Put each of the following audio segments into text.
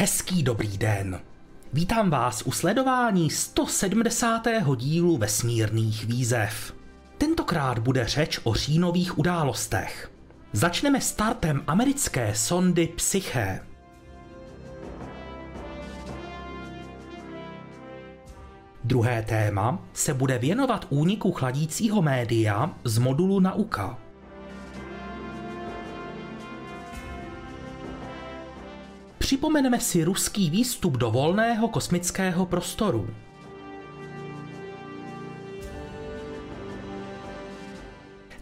Hezký dobrý den. Vítám vás u sledování 170. dílu vesmírných výzev. Tentokrát bude řeč o říjnových událostech. Začneme startem americké sondy Psyche. Druhé téma se bude věnovat úniku chladícího média z modulu Nauka. Připomeneme si ruský výstup do volného kosmického prostoru.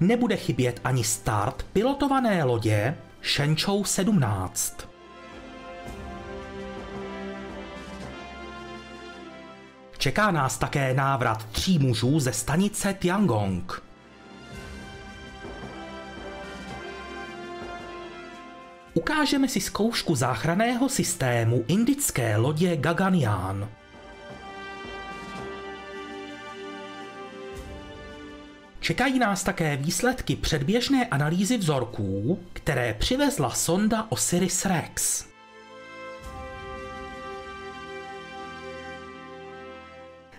Nebude chybět ani start pilotované lodě Shenzhou 17. Čeká nás také návrat tří mužů ze stanice Tiangong. Ukážeme si zkoušku záchraného systému indické lodě Gaganyaan. Čekají nás také výsledky předběžné analýzy vzorků, které přivezla sonda Osiris-Rex.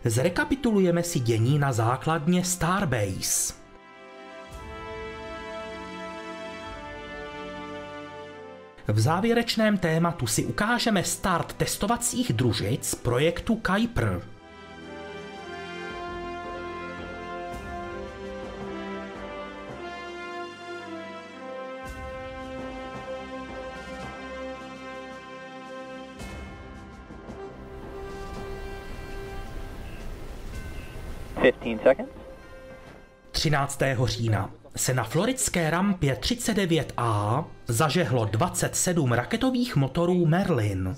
Zrekapitulujeme si dění na základně Starbase. V závěrečném tématu si ukážeme start testovacích družic projektu Kuiper. Fifteen seconds. 13. října se na floridské rampě 39A zažehlo 27 raketových motorů Merlin.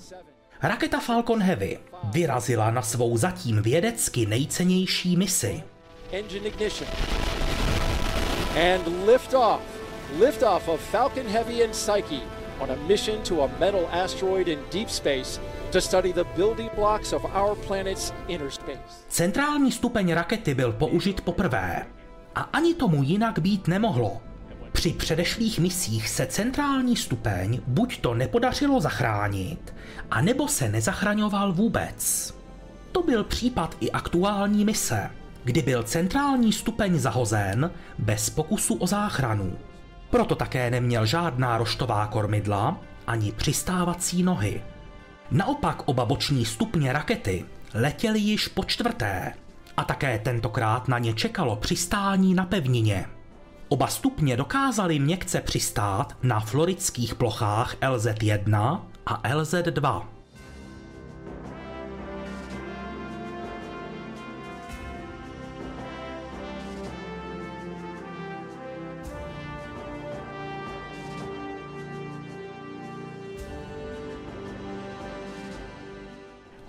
Raketa Falcon Heavy vyrazila na svou zatím vědecky nejcennější misi. engine ignition. And liftoff. Liftoff of Falcon Heavy and Psyche on a mission to a metal asteroid in deep space to study the building blocks of our planet's inner space. Centrální stupeň rakety byl použit poprvé. A ani tomu jinak být nemohlo. Při předešlých misích se centrální stupeň buď to nepodařilo zachránit, anebo se nezachraňoval vůbec. To byl případ i aktuální mise, kdy byl centrální stupeň zahozen bez pokusu o záchranu. Proto také neměl žádná roštová kormidla ani přistávací nohy. Naopak oba boční stupně rakety letěly již po čtvrté a také tentokrát na ně čekalo přistání na pevnině. Oba stupně dokázaly měkce přistát na floridských plochách LZ-1 a LZ-2.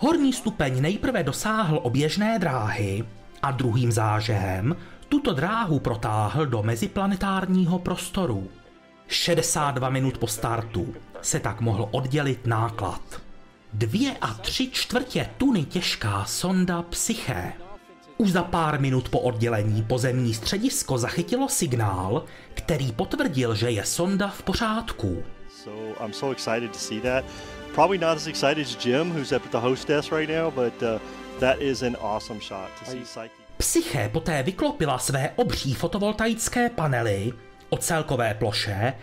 Horní stupeň nejprve dosáhl oběžné dráhy a druhým zážehem tuto dráhu protáhl do meziplanetárního prostoru. 62 minut po startu se tak mohl oddělit náklad. Dvě a tři čtvrtě tuny těžká sonda Psyche. Už za pár minut po oddělení pozemní středisko zachytilo signál, který potvrdil, že je sonda v pořádku. So I'm so excited to see that. Probably not as excited as Jim, who's at the hostess right now, but uh, that is an awesome shot to see Psyche. Psyche poté vyklopila své obří fotovoltaické panely o celkové ploše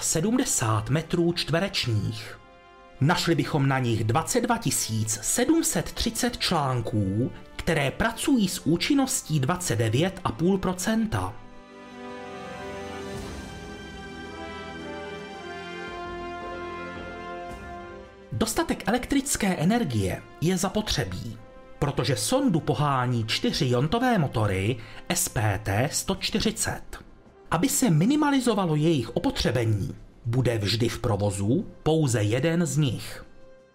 75 metrů čtverečních. Našli bychom na nich 22 730 článků, které pracují s účinností 29,5 Dostatek elektrické energie je zapotřebí, protože sondu pohání čtyři jontové motory SPT-140. Aby se minimalizovalo jejich opotřebení, bude vždy v provozu pouze jeden z nich.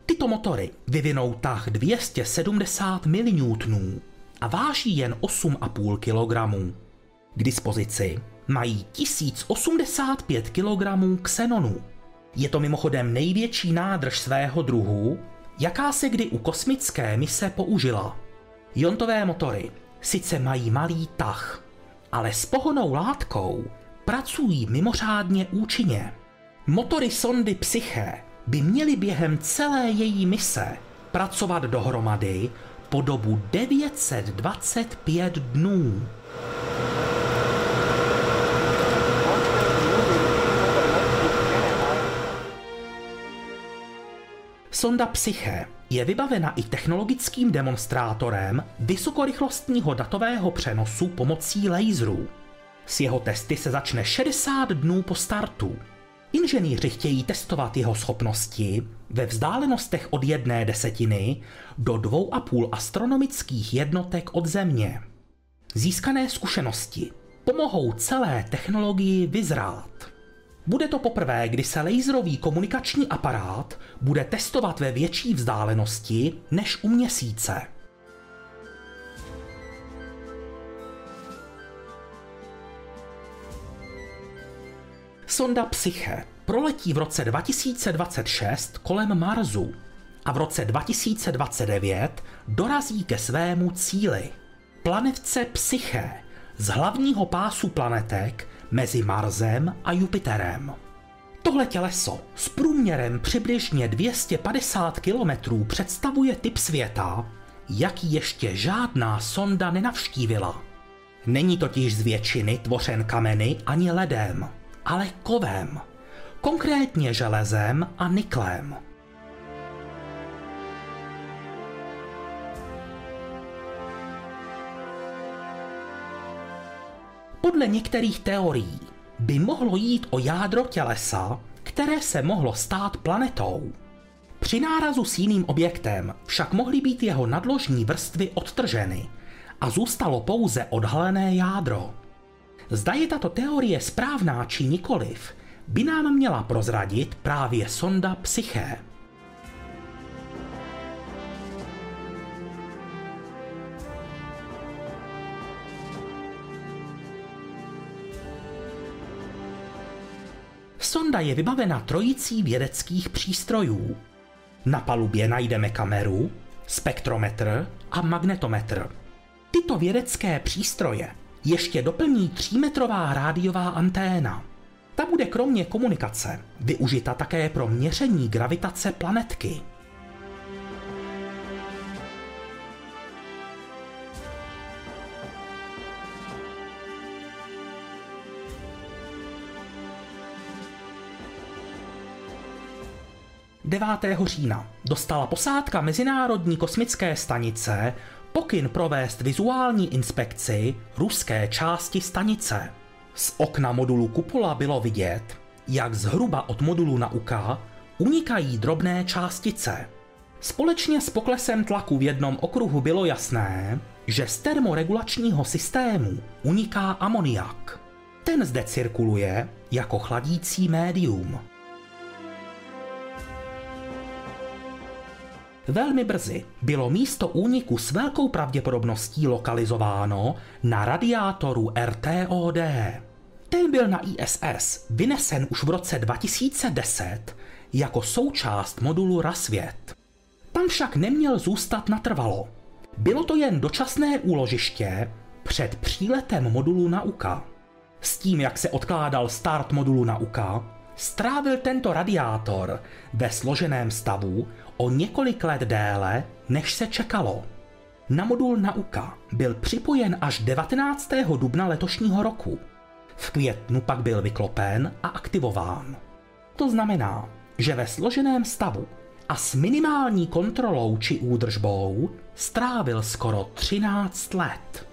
Tyto motory vyvinou tah 270 mN a váží jen 8,5 kg. K dispozici mají 1085 kg xenonu. Je to mimochodem největší nádrž svého druhu, jaká se kdy u kosmické mise použila. Jontové motory sice mají malý tah, ale s pohonou látkou pracují mimořádně účinně. Motory sondy Psyche by měly během celé její mise pracovat dohromady po dobu 925 dnů. Sonda Psyche je vybavena i technologickým demonstrátorem vysokorychlostního datového přenosu pomocí laserů. S jeho testy se začne 60 dnů po startu. Inženýři chtějí testovat jeho schopnosti ve vzdálenostech od jedné desetiny do dvou a půl astronomických jednotek od Země. Získané zkušenosti pomohou celé technologii vyzrát. Bude to poprvé, kdy se laserový komunikační aparát bude testovat ve větší vzdálenosti než u měsíce. Sonda Psyche proletí v roce 2026 kolem Marsu a v roce 2029 dorazí ke svému cíli. Planetce Psyche z hlavního pásu planetek mezi Marsem a Jupiterem. Tohle těleso s průměrem přibližně 250 km představuje typ světa, jaký ještě žádná sonda nenavštívila. Není totiž z většiny tvořen kameny ani ledem, ale kovem, konkrétně železem a niklem. Podle některých teorií by mohlo jít o jádro tělesa, které se mohlo stát planetou. Při nárazu s jiným objektem však mohly být jeho nadložní vrstvy odtrženy a zůstalo pouze odhalené jádro. Zda je tato teorie správná či nikoliv, by nám měla prozradit právě sonda Psyché. Sonda je vybavena trojicí vědeckých přístrojů. Na palubě najdeme kameru, spektrometr a magnetometr. Tyto vědecké přístroje ještě doplní třímetrová rádiová anténa. Ta bude kromě komunikace využita také pro měření gravitace planetky. Devátého října dostala posádka Mezinárodní kosmické stanice pokyn provést vizuální inspekci ruské části stanice. Z okna modulu kupola bylo vidět, jak zhruba od modulu Nauka unikají drobné částice. Společně s poklesem tlaku v jednom okruhu bylo jasné, že z termoregulačního systému uniká amoniak. Ten zde cirkuluje jako chladící médium. Velmi brzy bylo místo úniku s velkou pravděpodobností lokalizováno na radiátoru RTOD. Ten byl na ISS vynesen už v roce 2010 jako součást modulu Rasvět. Tam však neměl zůstat natrvalo. Bylo to jen dočasné úložiště před příletem modulu Nauka. S tím, jak se odkládal start modulu Nauka, strávil tento radiátor ve složeném stavu o několik let déle, než se čekalo. Na modul Nauka byl připojen až 19. dubna letošního roku. V květnu pak byl vyklopen a aktivován. To znamená, že ve složeném stavu a s minimální kontrolou či údržbou strávil skoro 13 let.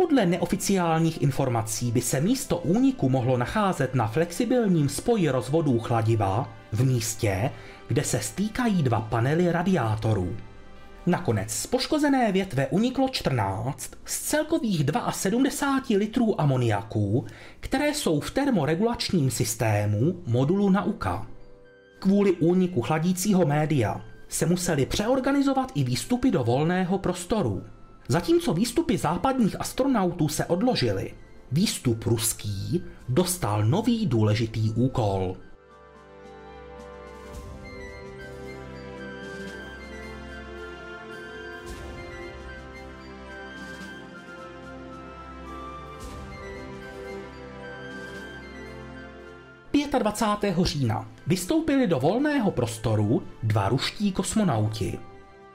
Podle neoficiálních informací by se místo úniku mohlo nacházet na flexibilním spoji rozvodů chladiva v místě, kde se stýkají dva panely radiátorů. Nakonec z poškozené větve uniklo 14 z celkových 72 litrů amoniaku, které jsou v termoregulačním systému modulu Nauka. Kvůli úniku chladícího média se museli přeorganizovat i výstupy do volného prostoru. Zatímco výstupy západních astronautů se odložily, výstup ruský dostal nový důležitý úkol. Pěta 25. října vystoupili do volného prostoru dva ruští kosmonauti.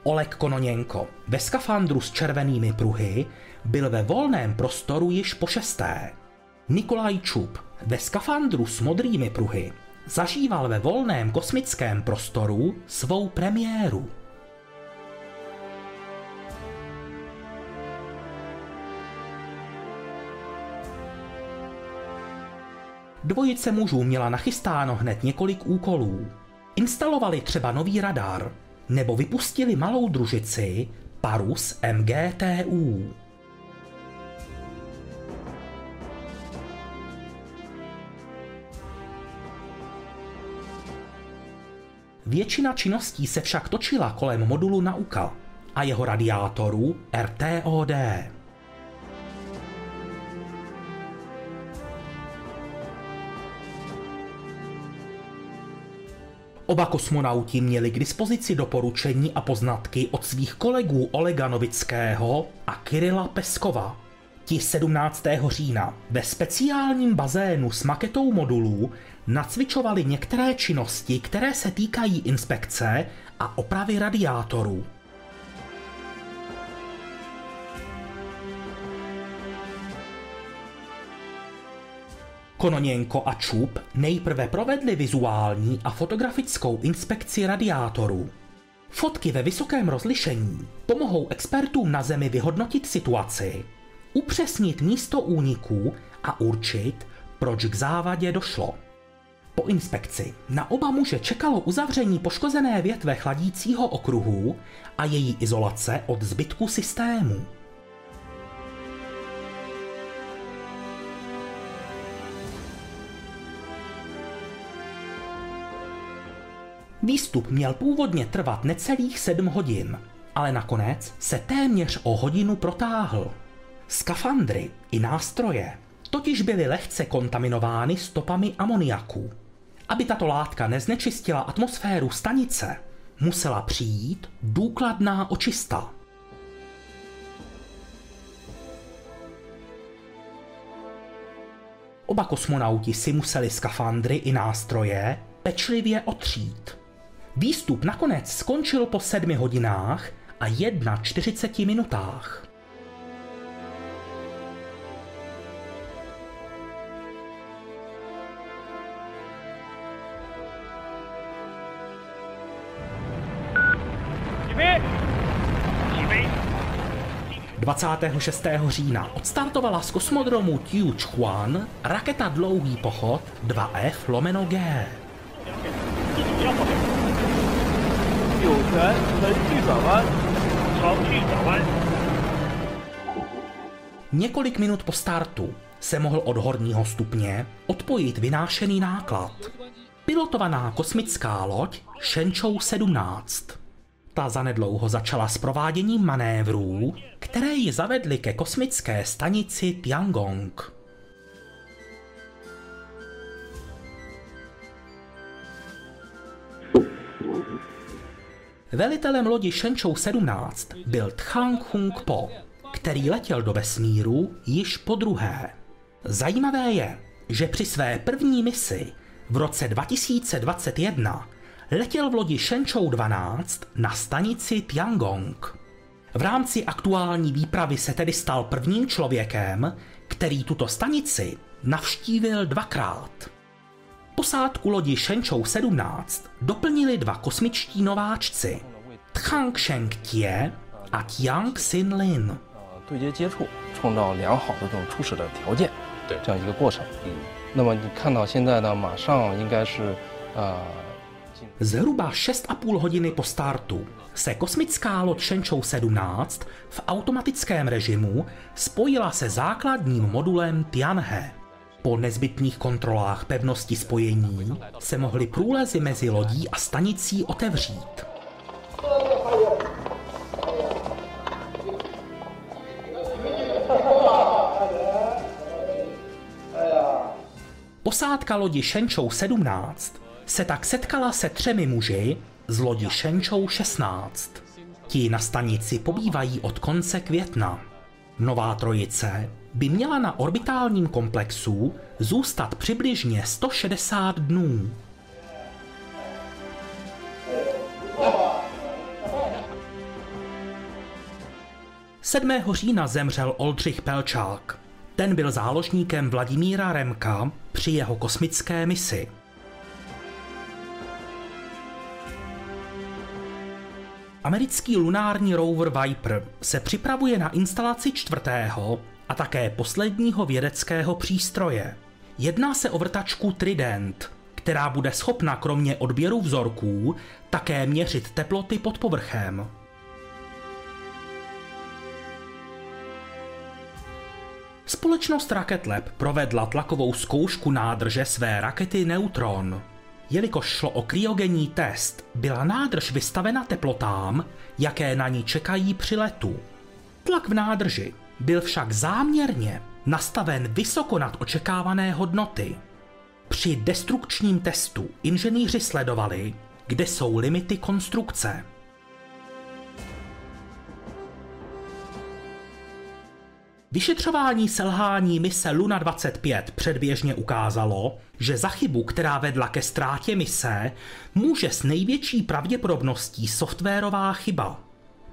Oleg Kononěnko ve skafandru s červenými pruhy byl ve volném prostoru již po šesté. Nikolaj Čup ve skafandru s modrými pruhy zažíval ve volném kosmickém prostoru svou premiéru. Dvojice mužů měla nachystáno hned několik úkolů. Instalovali třeba nový radar, nebo vypustili malou družici Parus MGTU. Většina činností se však točila kolem modulu Nauka a jeho radiátorů RTOD. Oba kosmonauti měli k dispozici doporučení a poznatky od svých kolegů Olega Novického a Kirila Peskova. Ti 17. října ve speciálním bazénu s maketou modulů nacvičovali některé činnosti, které se týkají inspekce a opravy radiátorů. Kononěnko a Čup nejprve provedli vizuální a fotografickou inspekci radiátorů. Fotky ve vysokém rozlišení pomohou expertům na Zemi vyhodnotit situaci, upřesnit místo úniků a určit, proč k závadě došlo. Po inspekci na oba muže čekalo uzavření poškozené větve chladícího okruhu a její izolace od zbytku systému. Výstup měl původně trvat necelých sedm hodin, ale nakonec se téměř o hodinu protáhl. Skafandry i nástroje totiž byly lehce kontaminovány stopami amoniaku. Aby tato látka neznečistila atmosféru stanice, musela přijít důkladná očista. Oba kosmonauti si museli skafandry i nástroje pečlivě otřít. Výstup nakonec skončil po sedmi hodinách a 41 minutách. ...26. října odstartovala z kosmodromu Tiuchuan raketa Dlouhý pochod 2F lomeno G. 有权程序转弯，程序转弯。 Několik minut po startu se mohl od horního stupně odpojit vynášený náklad. Pilotovaná kosmická loď Shenzhou 17. Ta zanedlouho začala s prováděním manévrů, které ji zavedly ke kosmické stanici Tiangong. Velitelem lodi Shenzhou 17 byl Tchang Hung Po, který letěl do vesmíru již po druhé. Zajímavé je, že při své první misi v roce 2021 letěl v lodi Shenzhou 12 na stanici Tiangong. V rámci aktuální výpravy se tedy stal prvním člověkem, který tuto stanici navštívil dvakrát. Posádku lodi Shenzhou 17 doplnili dva kosmičtí nováčci Tchang Sheng Tie a Tiang Xin Lin. 对接接触，创造良好的这种初始的条件，对这样一个过程。嗯，那么你看到现在呢，马上应该是，呃， Zhruba 6,5 hodiny po startu se kosmická loď Shenzhou 17 v automatickém režimu spojila se základním modulem Tianhe. Po nezbytných kontrolách pevnosti spojení se mohly průlezy mezi lodí a stanicí otevřít. Posádka lodi Shenzhou 17 se tak setkala se třemi muži z lodi Shenzhou 16. Ti na stanici pobývají od konce května. Nová trojice by měla na orbitálním komplexu zůstat přibližně 160 dnů. 7. října zemřel Oldřich Pelčák. Ten byl záložníkem Vladimíra Remka při jeho kosmické misi. Americký lunární rover Viper se připravuje na instalaci čtvrtého a také posledního vědeckého přístroje. Jedná se o vrtačku Trident, která bude schopna kromě odběru vzorků také měřit teploty pod povrchem. Společnost Rocket Lab provedla tlakovou zkoušku nádrže své rakety Neutron. Jelikož šlo o kryogenní test, byla nádrž vystavena teplotám, jaké na ní čekají při letu. Tlak v nádrži byl však záměrně nastaven vysoko nad očekávané hodnoty. Při destrukčním testu inženýři sledovali, kde jsou limity konstrukce. Vyšetřování selhání mise Luna 25 předběžně ukázalo, že za chybu, která vedla ke ztrátě mise, může s největší pravděpodobností softwarová chyba.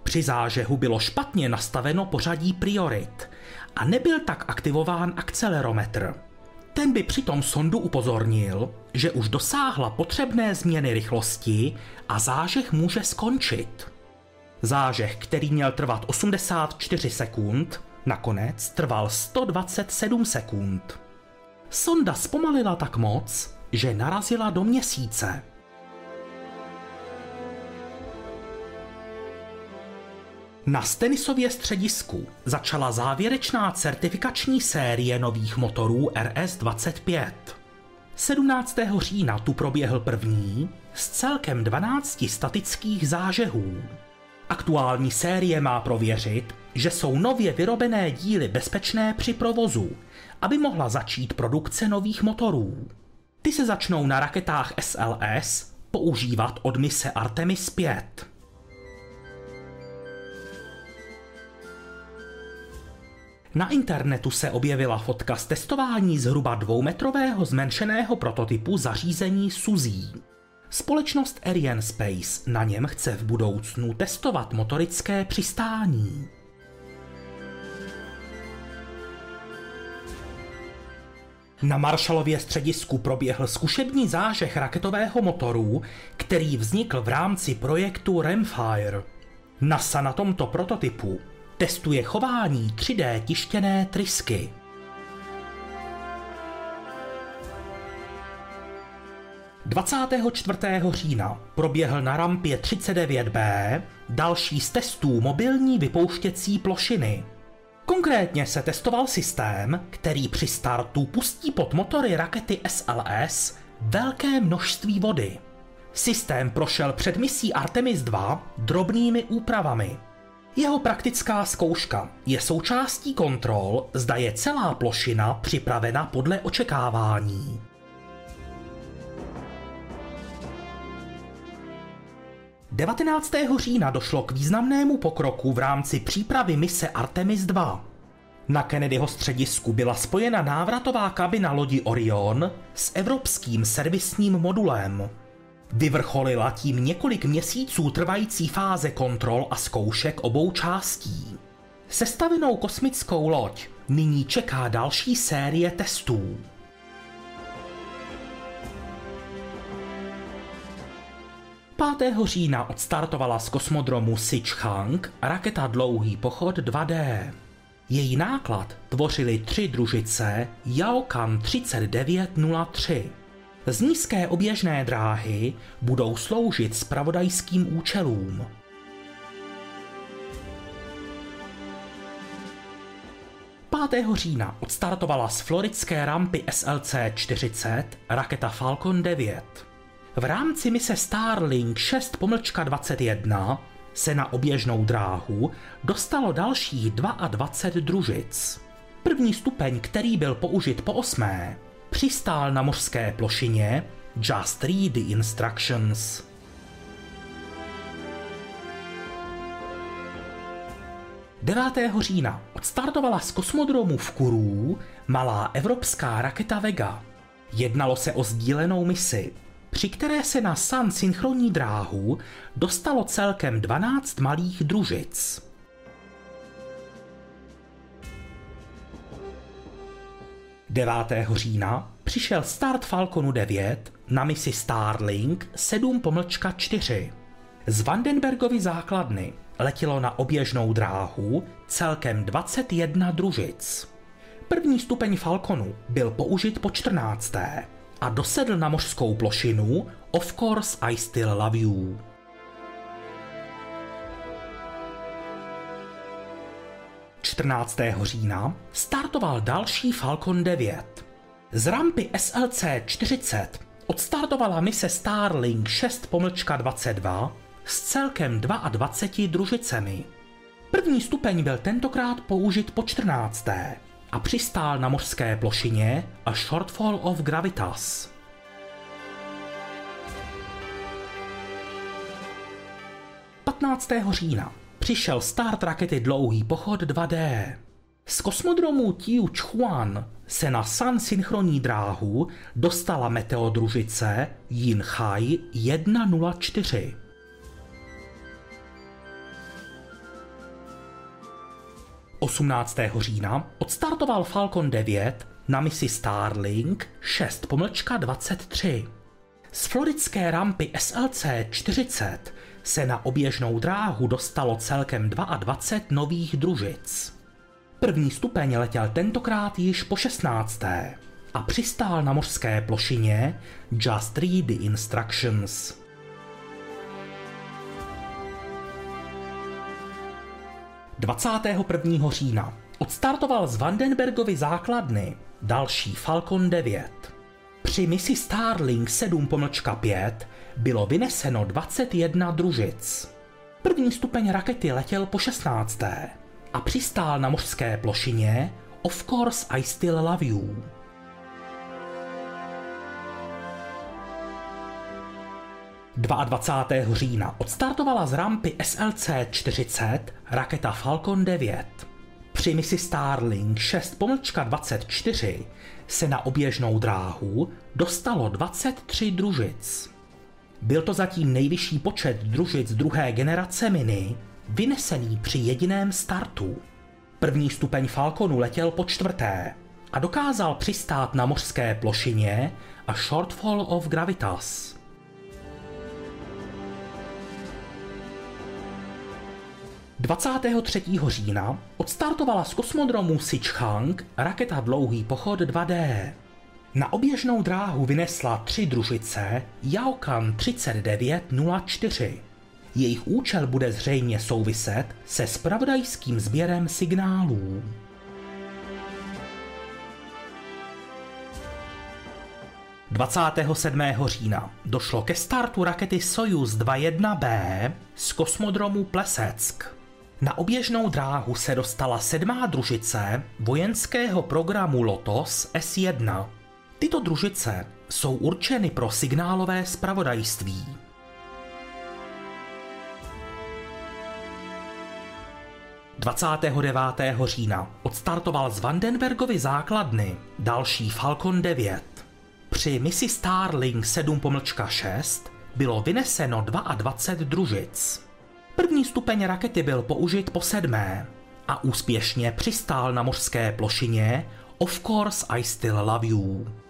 Při zážehu bylo špatně nastaveno pořadí priorit a nebyl tak aktivován akcelerometr. Ten by přitom sondu upozornil, že už dosáhla potřebné změny rychlosti a zážeh může skončit. Zážeh, který měl trvat 84 sekund, Nakonec trval 127 sekund. Sonda zpomalila tak moc, že narazila do měsíce. Na Stenisově středisku začala závěrečná certifikační série nových motorů RS-25. 17. října tu proběhl první z celkem 12 statických zážehů. Aktuální série má prověřit, že jsou nově vyrobené díly bezpečné při provozu, aby mohla začít produkce nových motorů. Ty se začnou na raketách SLS používat od mise Artemis 5. Na internetu se objevila fotka z testování zhruba dvoumetrového zmenšeného prototypu zařízení Suzí. Společnost Ariane Space na něm chce v budoucnu testovat motorické přistání. Na Marshallově středisku proběhl zkušební zážeh raketového motoru, který vznikl v rámci projektu Remfire. NASA na tomto prototypu testuje chování 3D tištěné trysky. ...24. října proběhl na rampě 39B další z testů mobilní vypouštěcí plošiny. Konkrétně se testoval systém, který při startu pustí pod motory rakety SLS velké množství vody. Systém prošel před misí Artemis 2 drobnými úpravami. Jeho praktická zkouška je součástí kontrol, zda je celá plošina připravena podle očekávání. 19. října došlo k významnému pokroku v rámci přípravy mise Artemis 2. Na Kennedyho středisku byla spojena návratová kabina lodi Orion s evropským servisním modulem. Vyvrcholila tím několik měsíců trvající fáze kontrol a zkoušek obou částí. Sestavenou kosmickou loď nyní čeká další série testů. 5. října odstartovala z kosmodromu Sichang raketa Dlouhý pochod 2D. Její náklad tvořily tři družice Yaokan 3903. Z nízké oběžné dráhy budou sloužit spravodajským účelům. října odstartovala z floridské rampy SLC-40 raketa Falcon 9. V rámci mise Starlink 6 21 se na oběžnou dráhu dostalo dalších 22 družic. První stupeň, který byl použit po osmé, přistál na mořské plošině Just read the instructions. 9. října odstartovala z kosmodromu v Kourou malá evropská raketa Vega. Jednalo se o sdílenou misi, při které se na Sun synchronní dráhu dostalo celkem 12 malých družic. Devátého října přišel start Falconu 9 na misi Starlink 7 pomlčka 4. Z Vandenbergovy základny letělo na oběžnou dráhu celkem 21 družic. První stupeň Falconu byl použit po 14. a dosedl na mořskou plošinu Of course I still love you. Října startoval další Falcon 9. Z rampy SLC 40 odstartovala mise Starlink 6 22 s celkem 22 družicemi. První stupeň byl tentokrát použit po 14. a přistál na mořské plošině a Shortfall of Gravitas. října přišel start rakety Dlouhý pochod 2D. Z kosmodromu Tiu Chuan se na Sun synchronní dráhu dostala meteodružice Yinhai 104. 18. října odstartoval Falcon 9 na misi Starlink 6 pomlčka 23. Z floridské rampy SLC 40 se na oběžnou dráhu dostalo celkem 22 nových družic. První stupeň letěl tentokrát již po 16. a přistál na mořské plošině Just Read the Instructions. 21. října odstartoval z Vandenbergovy základny další Falcon 9. Při misi Starlink 7 5 bylo vyneseno 21 družic. První stupeň rakety letěl po 16. a přistál na mořské plošině Of course I still love you. 22. října odstartovala z rampy SLC-40 raketa Falcon 9. Při misi Starlink 6 24 se na oběžnou dráhu dostalo 23 družic. Byl to zatím nejvyšší počet družic druhé generace Mini, vynesený při jediném startu. První stupeň Falconu letěl po čtvrté a dokázal přistát na mořské plošině a Shortfall of Gravitas. 23. října odstartovala z kosmodromu Sichang raketa Dlouhý pochod 2D. Na oběžnou dráhu vynesla tři družice Yaokan 3904. Jejich účel bude zřejmě souviset se spravodajským sběrem signálů. ...27. října došlo ke startu rakety Soyuz 21B z kosmodromu Pleseck. Na oběžnou dráhu se dostala sedmá družice vojenského programu Lotos S1. Tyto družice jsou určeny pro signálové spravodajství. ...29. října odstartoval z Vandenbergovy základny další Falcon 9. Při misi Starlink 7-6 bylo vyneseno 22 družic. První stupeň rakety byl použit po sedmé a úspěšně přistál na mořské plošině Of course I still love you.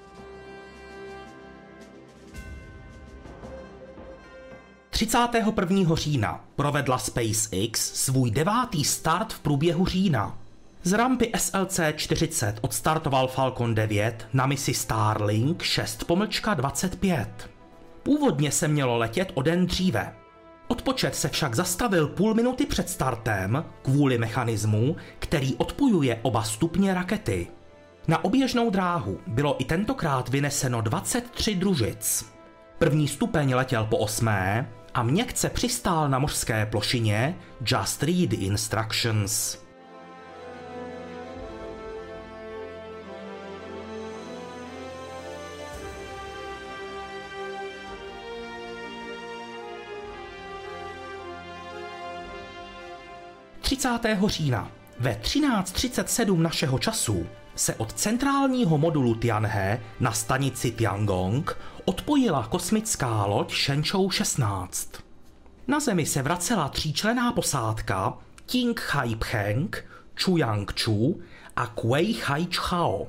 31. října provedla SpaceX svůj devátý start v průběhu října. Z rampy SLC-40 odstartoval Falcon 9 na misi Starlink 6 25. Původně se mělo letět o den dříve, Odpočet se však zastavil půl minuty před startem kvůli mechanismu, který odpojuje oba stupně rakety. Na oběžnou dráhu bylo i tentokrát vyneseno 23 družic. První stupeň letěl po osmé a měkce přistál na mořské plošině Just Read the Instructions. 30. října ve 13.37 našeho času se od centrálního modulu Tianhe na stanici Tiangong odpojila kosmická loď Shenzhou 16. Na Zemi se vracela tříčlená posádka Ting Hai Pcheng, Chu Yang Chu a Kuei Hai Chao.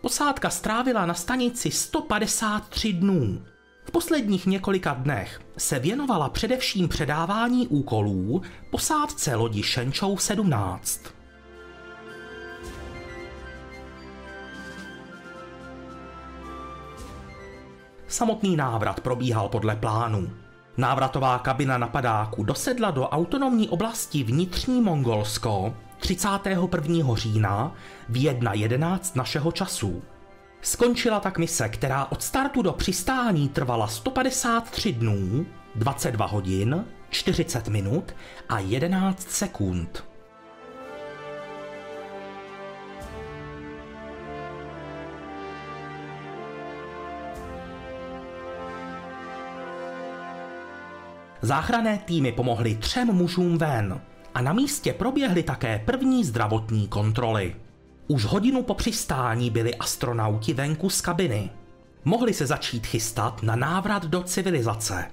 Posádka strávila na stanici 153 dnů. V posledních několika dnech se věnovala především předávání úkolů posádce lodi Shenzhou 17. Samotný návrat probíhal podle plánu. Návratová kabina napadáku dosedla do autonomní oblasti vnitřní Mongolsko 31. října v 1.11 našeho času. Skončila tak mise, která od startu do přistání trvala 153 dnů, 22 hodin, 40 minut a 11 sekund. Záchranné týmy pomohly třem mužům ven a na místě proběhly také první zdravotní kontroly. Už hodinu po přistání byli astronauti venku z kabiny. Mohli se začít chystat na návrat do civilizace.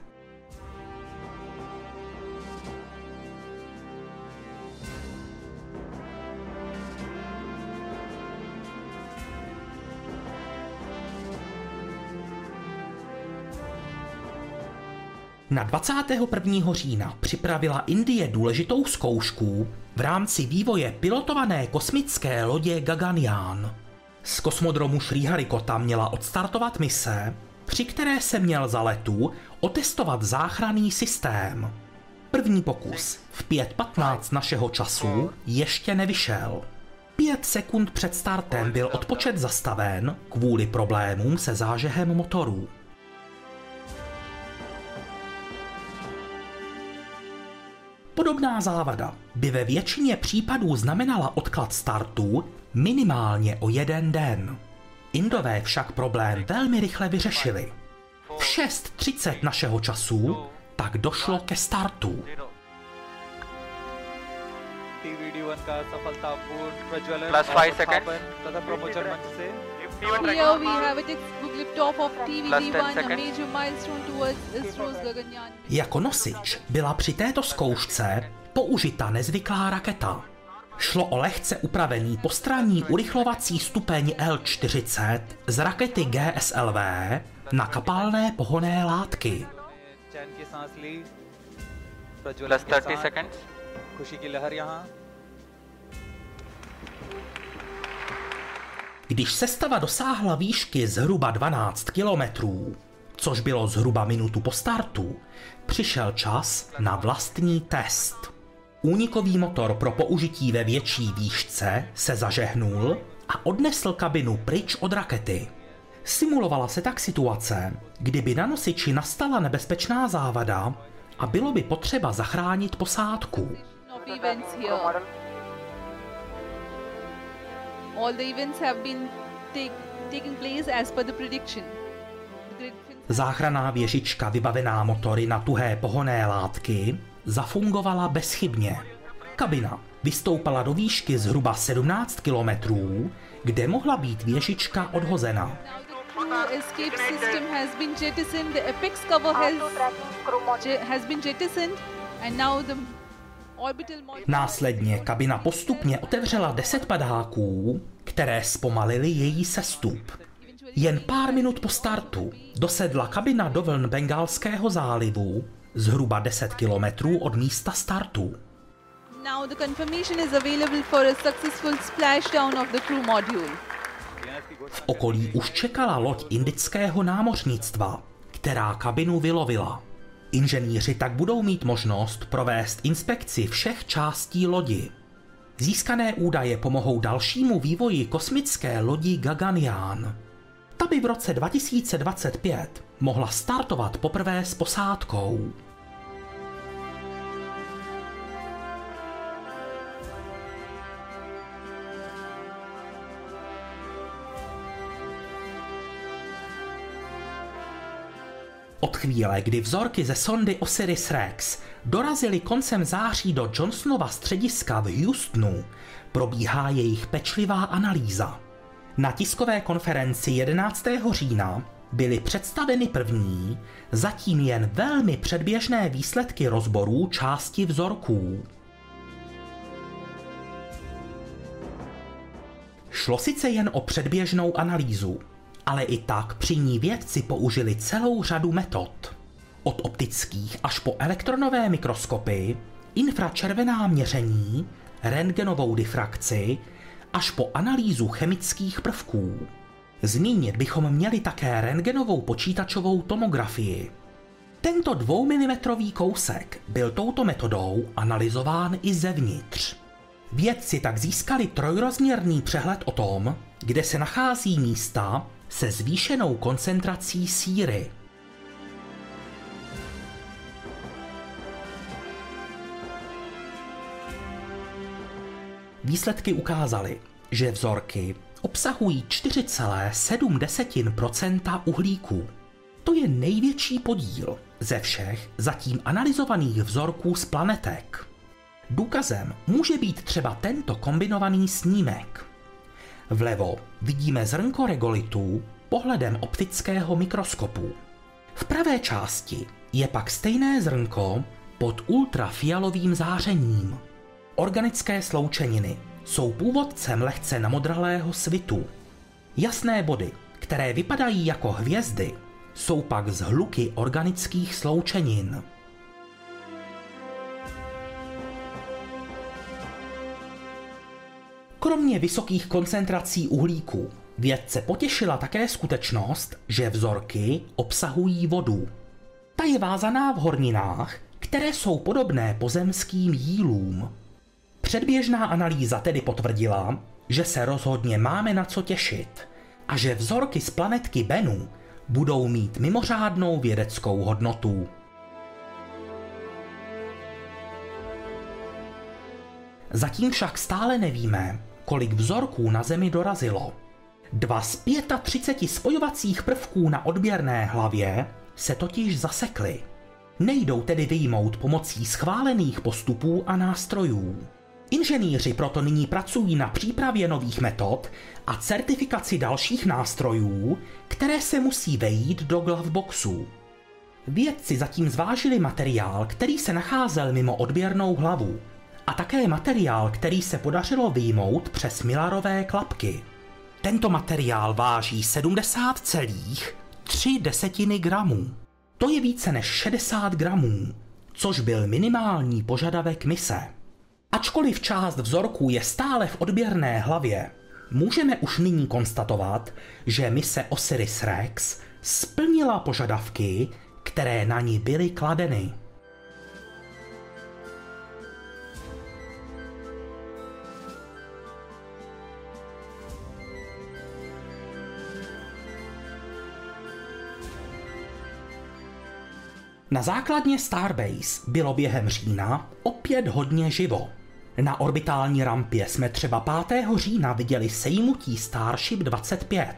Na 21. října připravila Indie důležitou zkoušku v rámci vývoje pilotované kosmické lodě Gaganyaan. Z kosmodromu Sriharikota měla odstartovat mise, při které se měl za letu otestovat záchranný systém. První pokus v 5.15 našeho času ještě nevyšel. Pět sekund před startem byl odpočet zastaven kvůli problémům se zážehem motorů. Podobná závada by ve většině případů znamenala odklad startu minimálně o jeden den. Indové však problém velmi rychle vyřešili. V 6.30 našeho času tak došlo ke startu. Plus five seconds. Here we have a textbook liftoff of Plus 10 TVD-1, a seconds. major milestone towards ISRO's Gaganyaan. Jako nosič byla při této zkoušce použita nezvyklá raketa. Šlo o lehce upravený postranní urychlovací stupeň L-40 z rakety GSLV na kapalné pohonné látky. Plus 30 seconds. खुशी की लहर यहाँ Když sestava dosáhla výšky zhruba 12 kilometrů, což bylo zhruba minutu po startu, přišel čas na vlastní test. Únikový motor pro použití ve větší výšce se zažehnul a odnesl kabinu pryč od rakety. Simulovala se tak situace, kdyby na nosiči nastala nebezpečná závada a bylo by potřeba zachránit posádku. Here. All the events have been take, taking place as per the prediction. Záchranná věžička vybavená motory na tuhé pohonné látky zafungovala bezchybně. Kabina vystoupala do výšky zhruba 17 kilometrů, kde mohla být věžička odhozena. Now the crew escape system has been jettisoned, the apex cover has, je, has been jettisoned, and now the orbital module. Následně kabina postupně otevřela 10 padáků, které zpomalily její sestup. Jen pár minut po startu dosedla kabina do vln Bengálského zálivu, zhruba 10 kilometrů od místa startu. Now the confirmation is available for a successful splashdown of the crew module. V okolí už čekala loď indického námořnictva, která kabinu vylovila. Inženýři tak budou mít možnost provést inspekci všech částí lodi. Získané údaje pomohou dalšímu vývoji kosmické lodi Gaganyaan. Ta by v roce 2025 mohla startovat poprvé s posádkou. Chvíle, kdy vzorky ze sondy Osiris-Rex dorazily koncem září do Johnsonova střediska v Houstonu, probíhá jejich pečlivá analýza. Na tiskové konferenci 11. října byly představeny první, zatím jen velmi předběžné výsledky rozborů části vzorků. Šlo sice jen o předběžnou analýzu, ale i tak při ní vědci použili celou řadu metod. Od optických až po elektronové mikroskopy, infračervená měření, rentgenovou difrakci až po analýzu chemických prvků. Zmínit bychom měli také rentgenovou počítačovou tomografii. Tento dvoumilimetrový kousek byl touto metodou analyzován i zevnitř. Vědci tak získali trojrozměrný přehled o tom, kde se nachází místa se zvýšenou koncentrací síry. Výsledky ukázaly, že vzorky obsahují 4,7% uhlíku. To je největší podíl ze všech zatím analyzovaných vzorků z planetek. Důkazem může být třeba tento kombinovaný snímek. Vlevo vidíme zrnko regolitů pohledem optického mikroskopu. V pravé části je pak stejné zrnko pod ultrafialovým zářením. Organické sloučeniny jsou původcem lehce namodralého svitu. Jasné body, které vypadají jako hvězdy, jsou pak z hluky organických sloučenin. Kromě vysokých koncentrací uhlíku vědce potěšila také skutečnost, že vzorky obsahují vodu. Ta je vázaná v horninách, které jsou podobné pozemským jílům. Předběžná analýza tedy potvrdila, že se rozhodně máme na co těšit a že vzorky z planetky Bennu budou mít mimořádnou vědeckou hodnotu. Zatím však stále nevíme, kolik vzorků na Zemi dorazilo. Dva z 35 spojovacích prvků na odběrné hlavě se totiž zasekly. Nejdou tedy vyjmout pomocí schválených postupů a nástrojů. Inženýři proto nyní pracují na přípravě nových metod a certifikaci dalších nástrojů, které se musí vejít do gloveboxů. Vědci zatím zvážili materiál, který se nacházel mimo odběrnou hlavu, a také materiál, který se podařilo vyjmout přes Millarové klapky. Tento materiál váží 70,3 desetiny gramů. To je více než 60 gramů, což byl minimální požadavek mise. Ačkoliv část vzorků je stále v odběrné hlavě, můžeme už nyní konstatovat, že mise Osiris-Rex splnila požadavky, které na ní byly kladeny. Na základně Starbase bylo během října opět hodně živo. Na orbitální rampě jsme třeba 5. října viděli sejmutí Starship 25.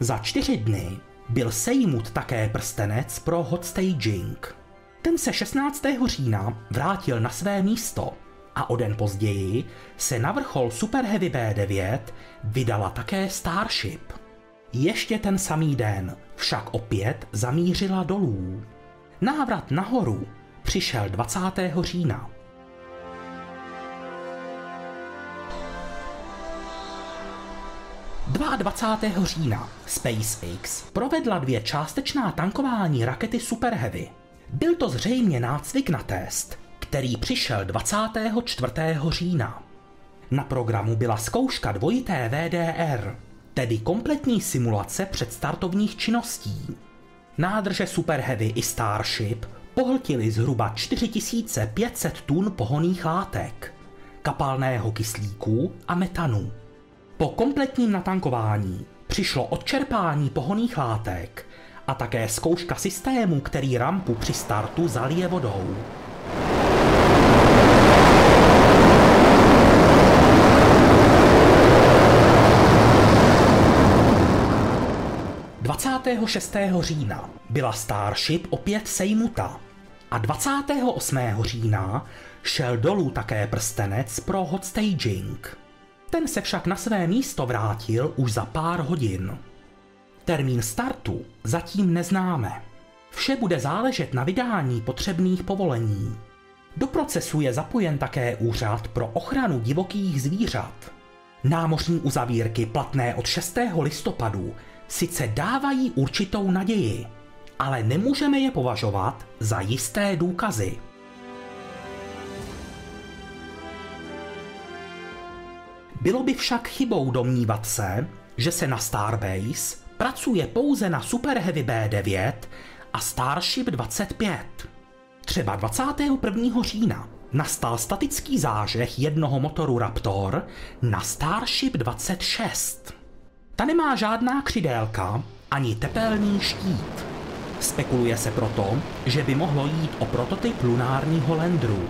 Za čtyři dny byl sejmut také prstenec pro hot staging. Ten se 16. října vrátil na své místo a o den později se na vrchol Super Heavy B9 vydala také Starship. Ještě ten samý den však opět zamířila dolů. Návrat nahoru přišel 20. října. Dva 20. října SpaceX provedla dvě částečná tankování rakety Super Heavy. Byl to zřejmě nácvik na test, který přišel 24. října. Na programu byla zkouška dvojité VDR, tedy kompletní simulace předstartovních činností. Nádrže Super Heavy i Starship pohltili zhruba 4500 tun pohoných látek, kapalného kyslíku a metanu. Po kompletním natankování přišlo odčerpání pohoných látek a také zkouška systému, který rampu při startu zalije vodou. 20. 26. října byla Starship opět sejmuta a 28. října šel dolů také prstenec pro hot staging. Ten se však na své místo vrátil už za pár hodin. Termín startu zatím neznáme. Vše bude záležet na vydání potřebných povolení. Do procesu je zapojen také Úřad pro ochranu divokých zvířat. Námořní uzavírky platné od 6. listopadu sice dávají určitou naději, ale nemůžeme je považovat za jisté důkazy. Bylo by však chybou domnívat se, že se na Starbase pracuje pouze na Super Heavy B9 a Starship 25. Třeba 21. října nastal statický zážeh jednoho motoru Raptor na Starship 26. Ta nemá žádná křidélka ani tepelný štít. Spekuluje se proto, že by mohlo jít o prototyp lunárního landru.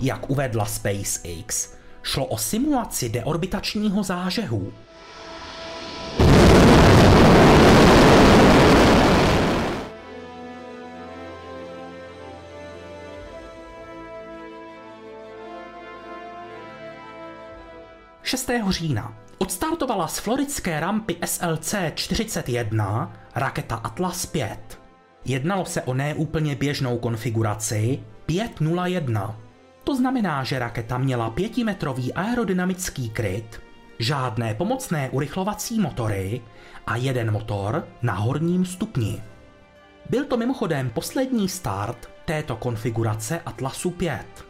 Jak uvedla SpaceX, šlo o simulaci deorbitačního zážehu. Října odstartovala z floridské rampy SLC-41 raketa Atlas 5. Jednalo se o neúplně běžnou konfiguraci 501. To znamená, že raketa měla pětimetrový aerodynamický kryt, žádné pomocné urychlovací motory a jeden motor na horním stupni. Byl to mimochodem poslední start této konfigurace Atlasu 5.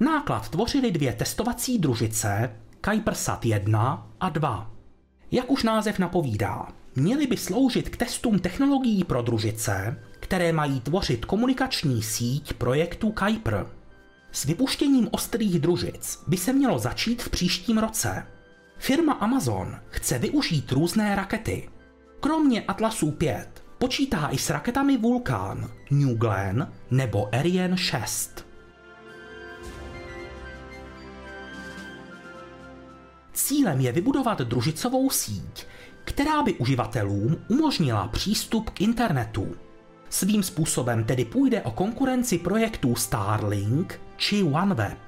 Náklad tvořily dvě testovací družice Kuipersat 1 a 2. Jak už název napovídá, měly by sloužit k testům technologií pro družice, které mají tvořit komunikační síť projektu Kuiper. S vypuštěním ostrých družic by se mělo začít v příštím roce. Firma Amazon chce využít různé rakety. Kromě Atlasů 5 počítá i s raketami Vulcan, New Glenn nebo Ariane 6. Cílem je vybudovat družicovou síť, která by uživatelům umožnila přístup k internetu. Svým způsobem tedy půjde o konkurenci projektů Starlink či OneWeb.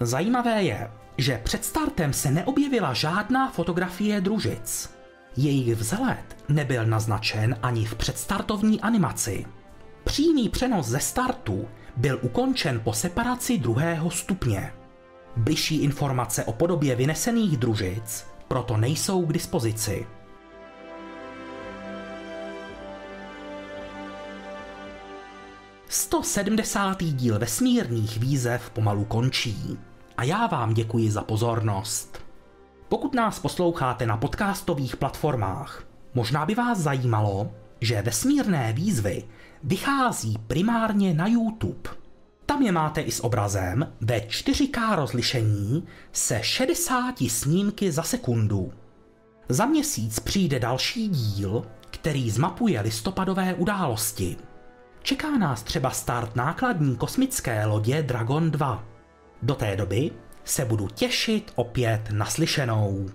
Zajímavé je, že před startem se neobjevila žádná fotografie družic. Jejich vzhled nebyl naznačen ani v předstartovní animaci. Přímý přenos ze startu byl ukončen po separaci druhého stupně. Bližší informace o podobě vynesených družic proto nejsou k dispozici. Sto sedmdesátý díl vesmírných výzev pomalu končí a já vám děkuji za pozornost. Pokud nás posloucháte na podcastových platformách, možná by vás zajímalo, že vesmírné výzvy vychází primárně na YouTube. Tam je máte i s obrazem ve 4K rozlišení se 60 snímky za sekundu. Za měsíc přijde další díl, který zmapuje listopadové události. Čeká nás třeba start nákladní kosmické lodě Dragon 2. Do té doby se budu těšit opět naslyšenou.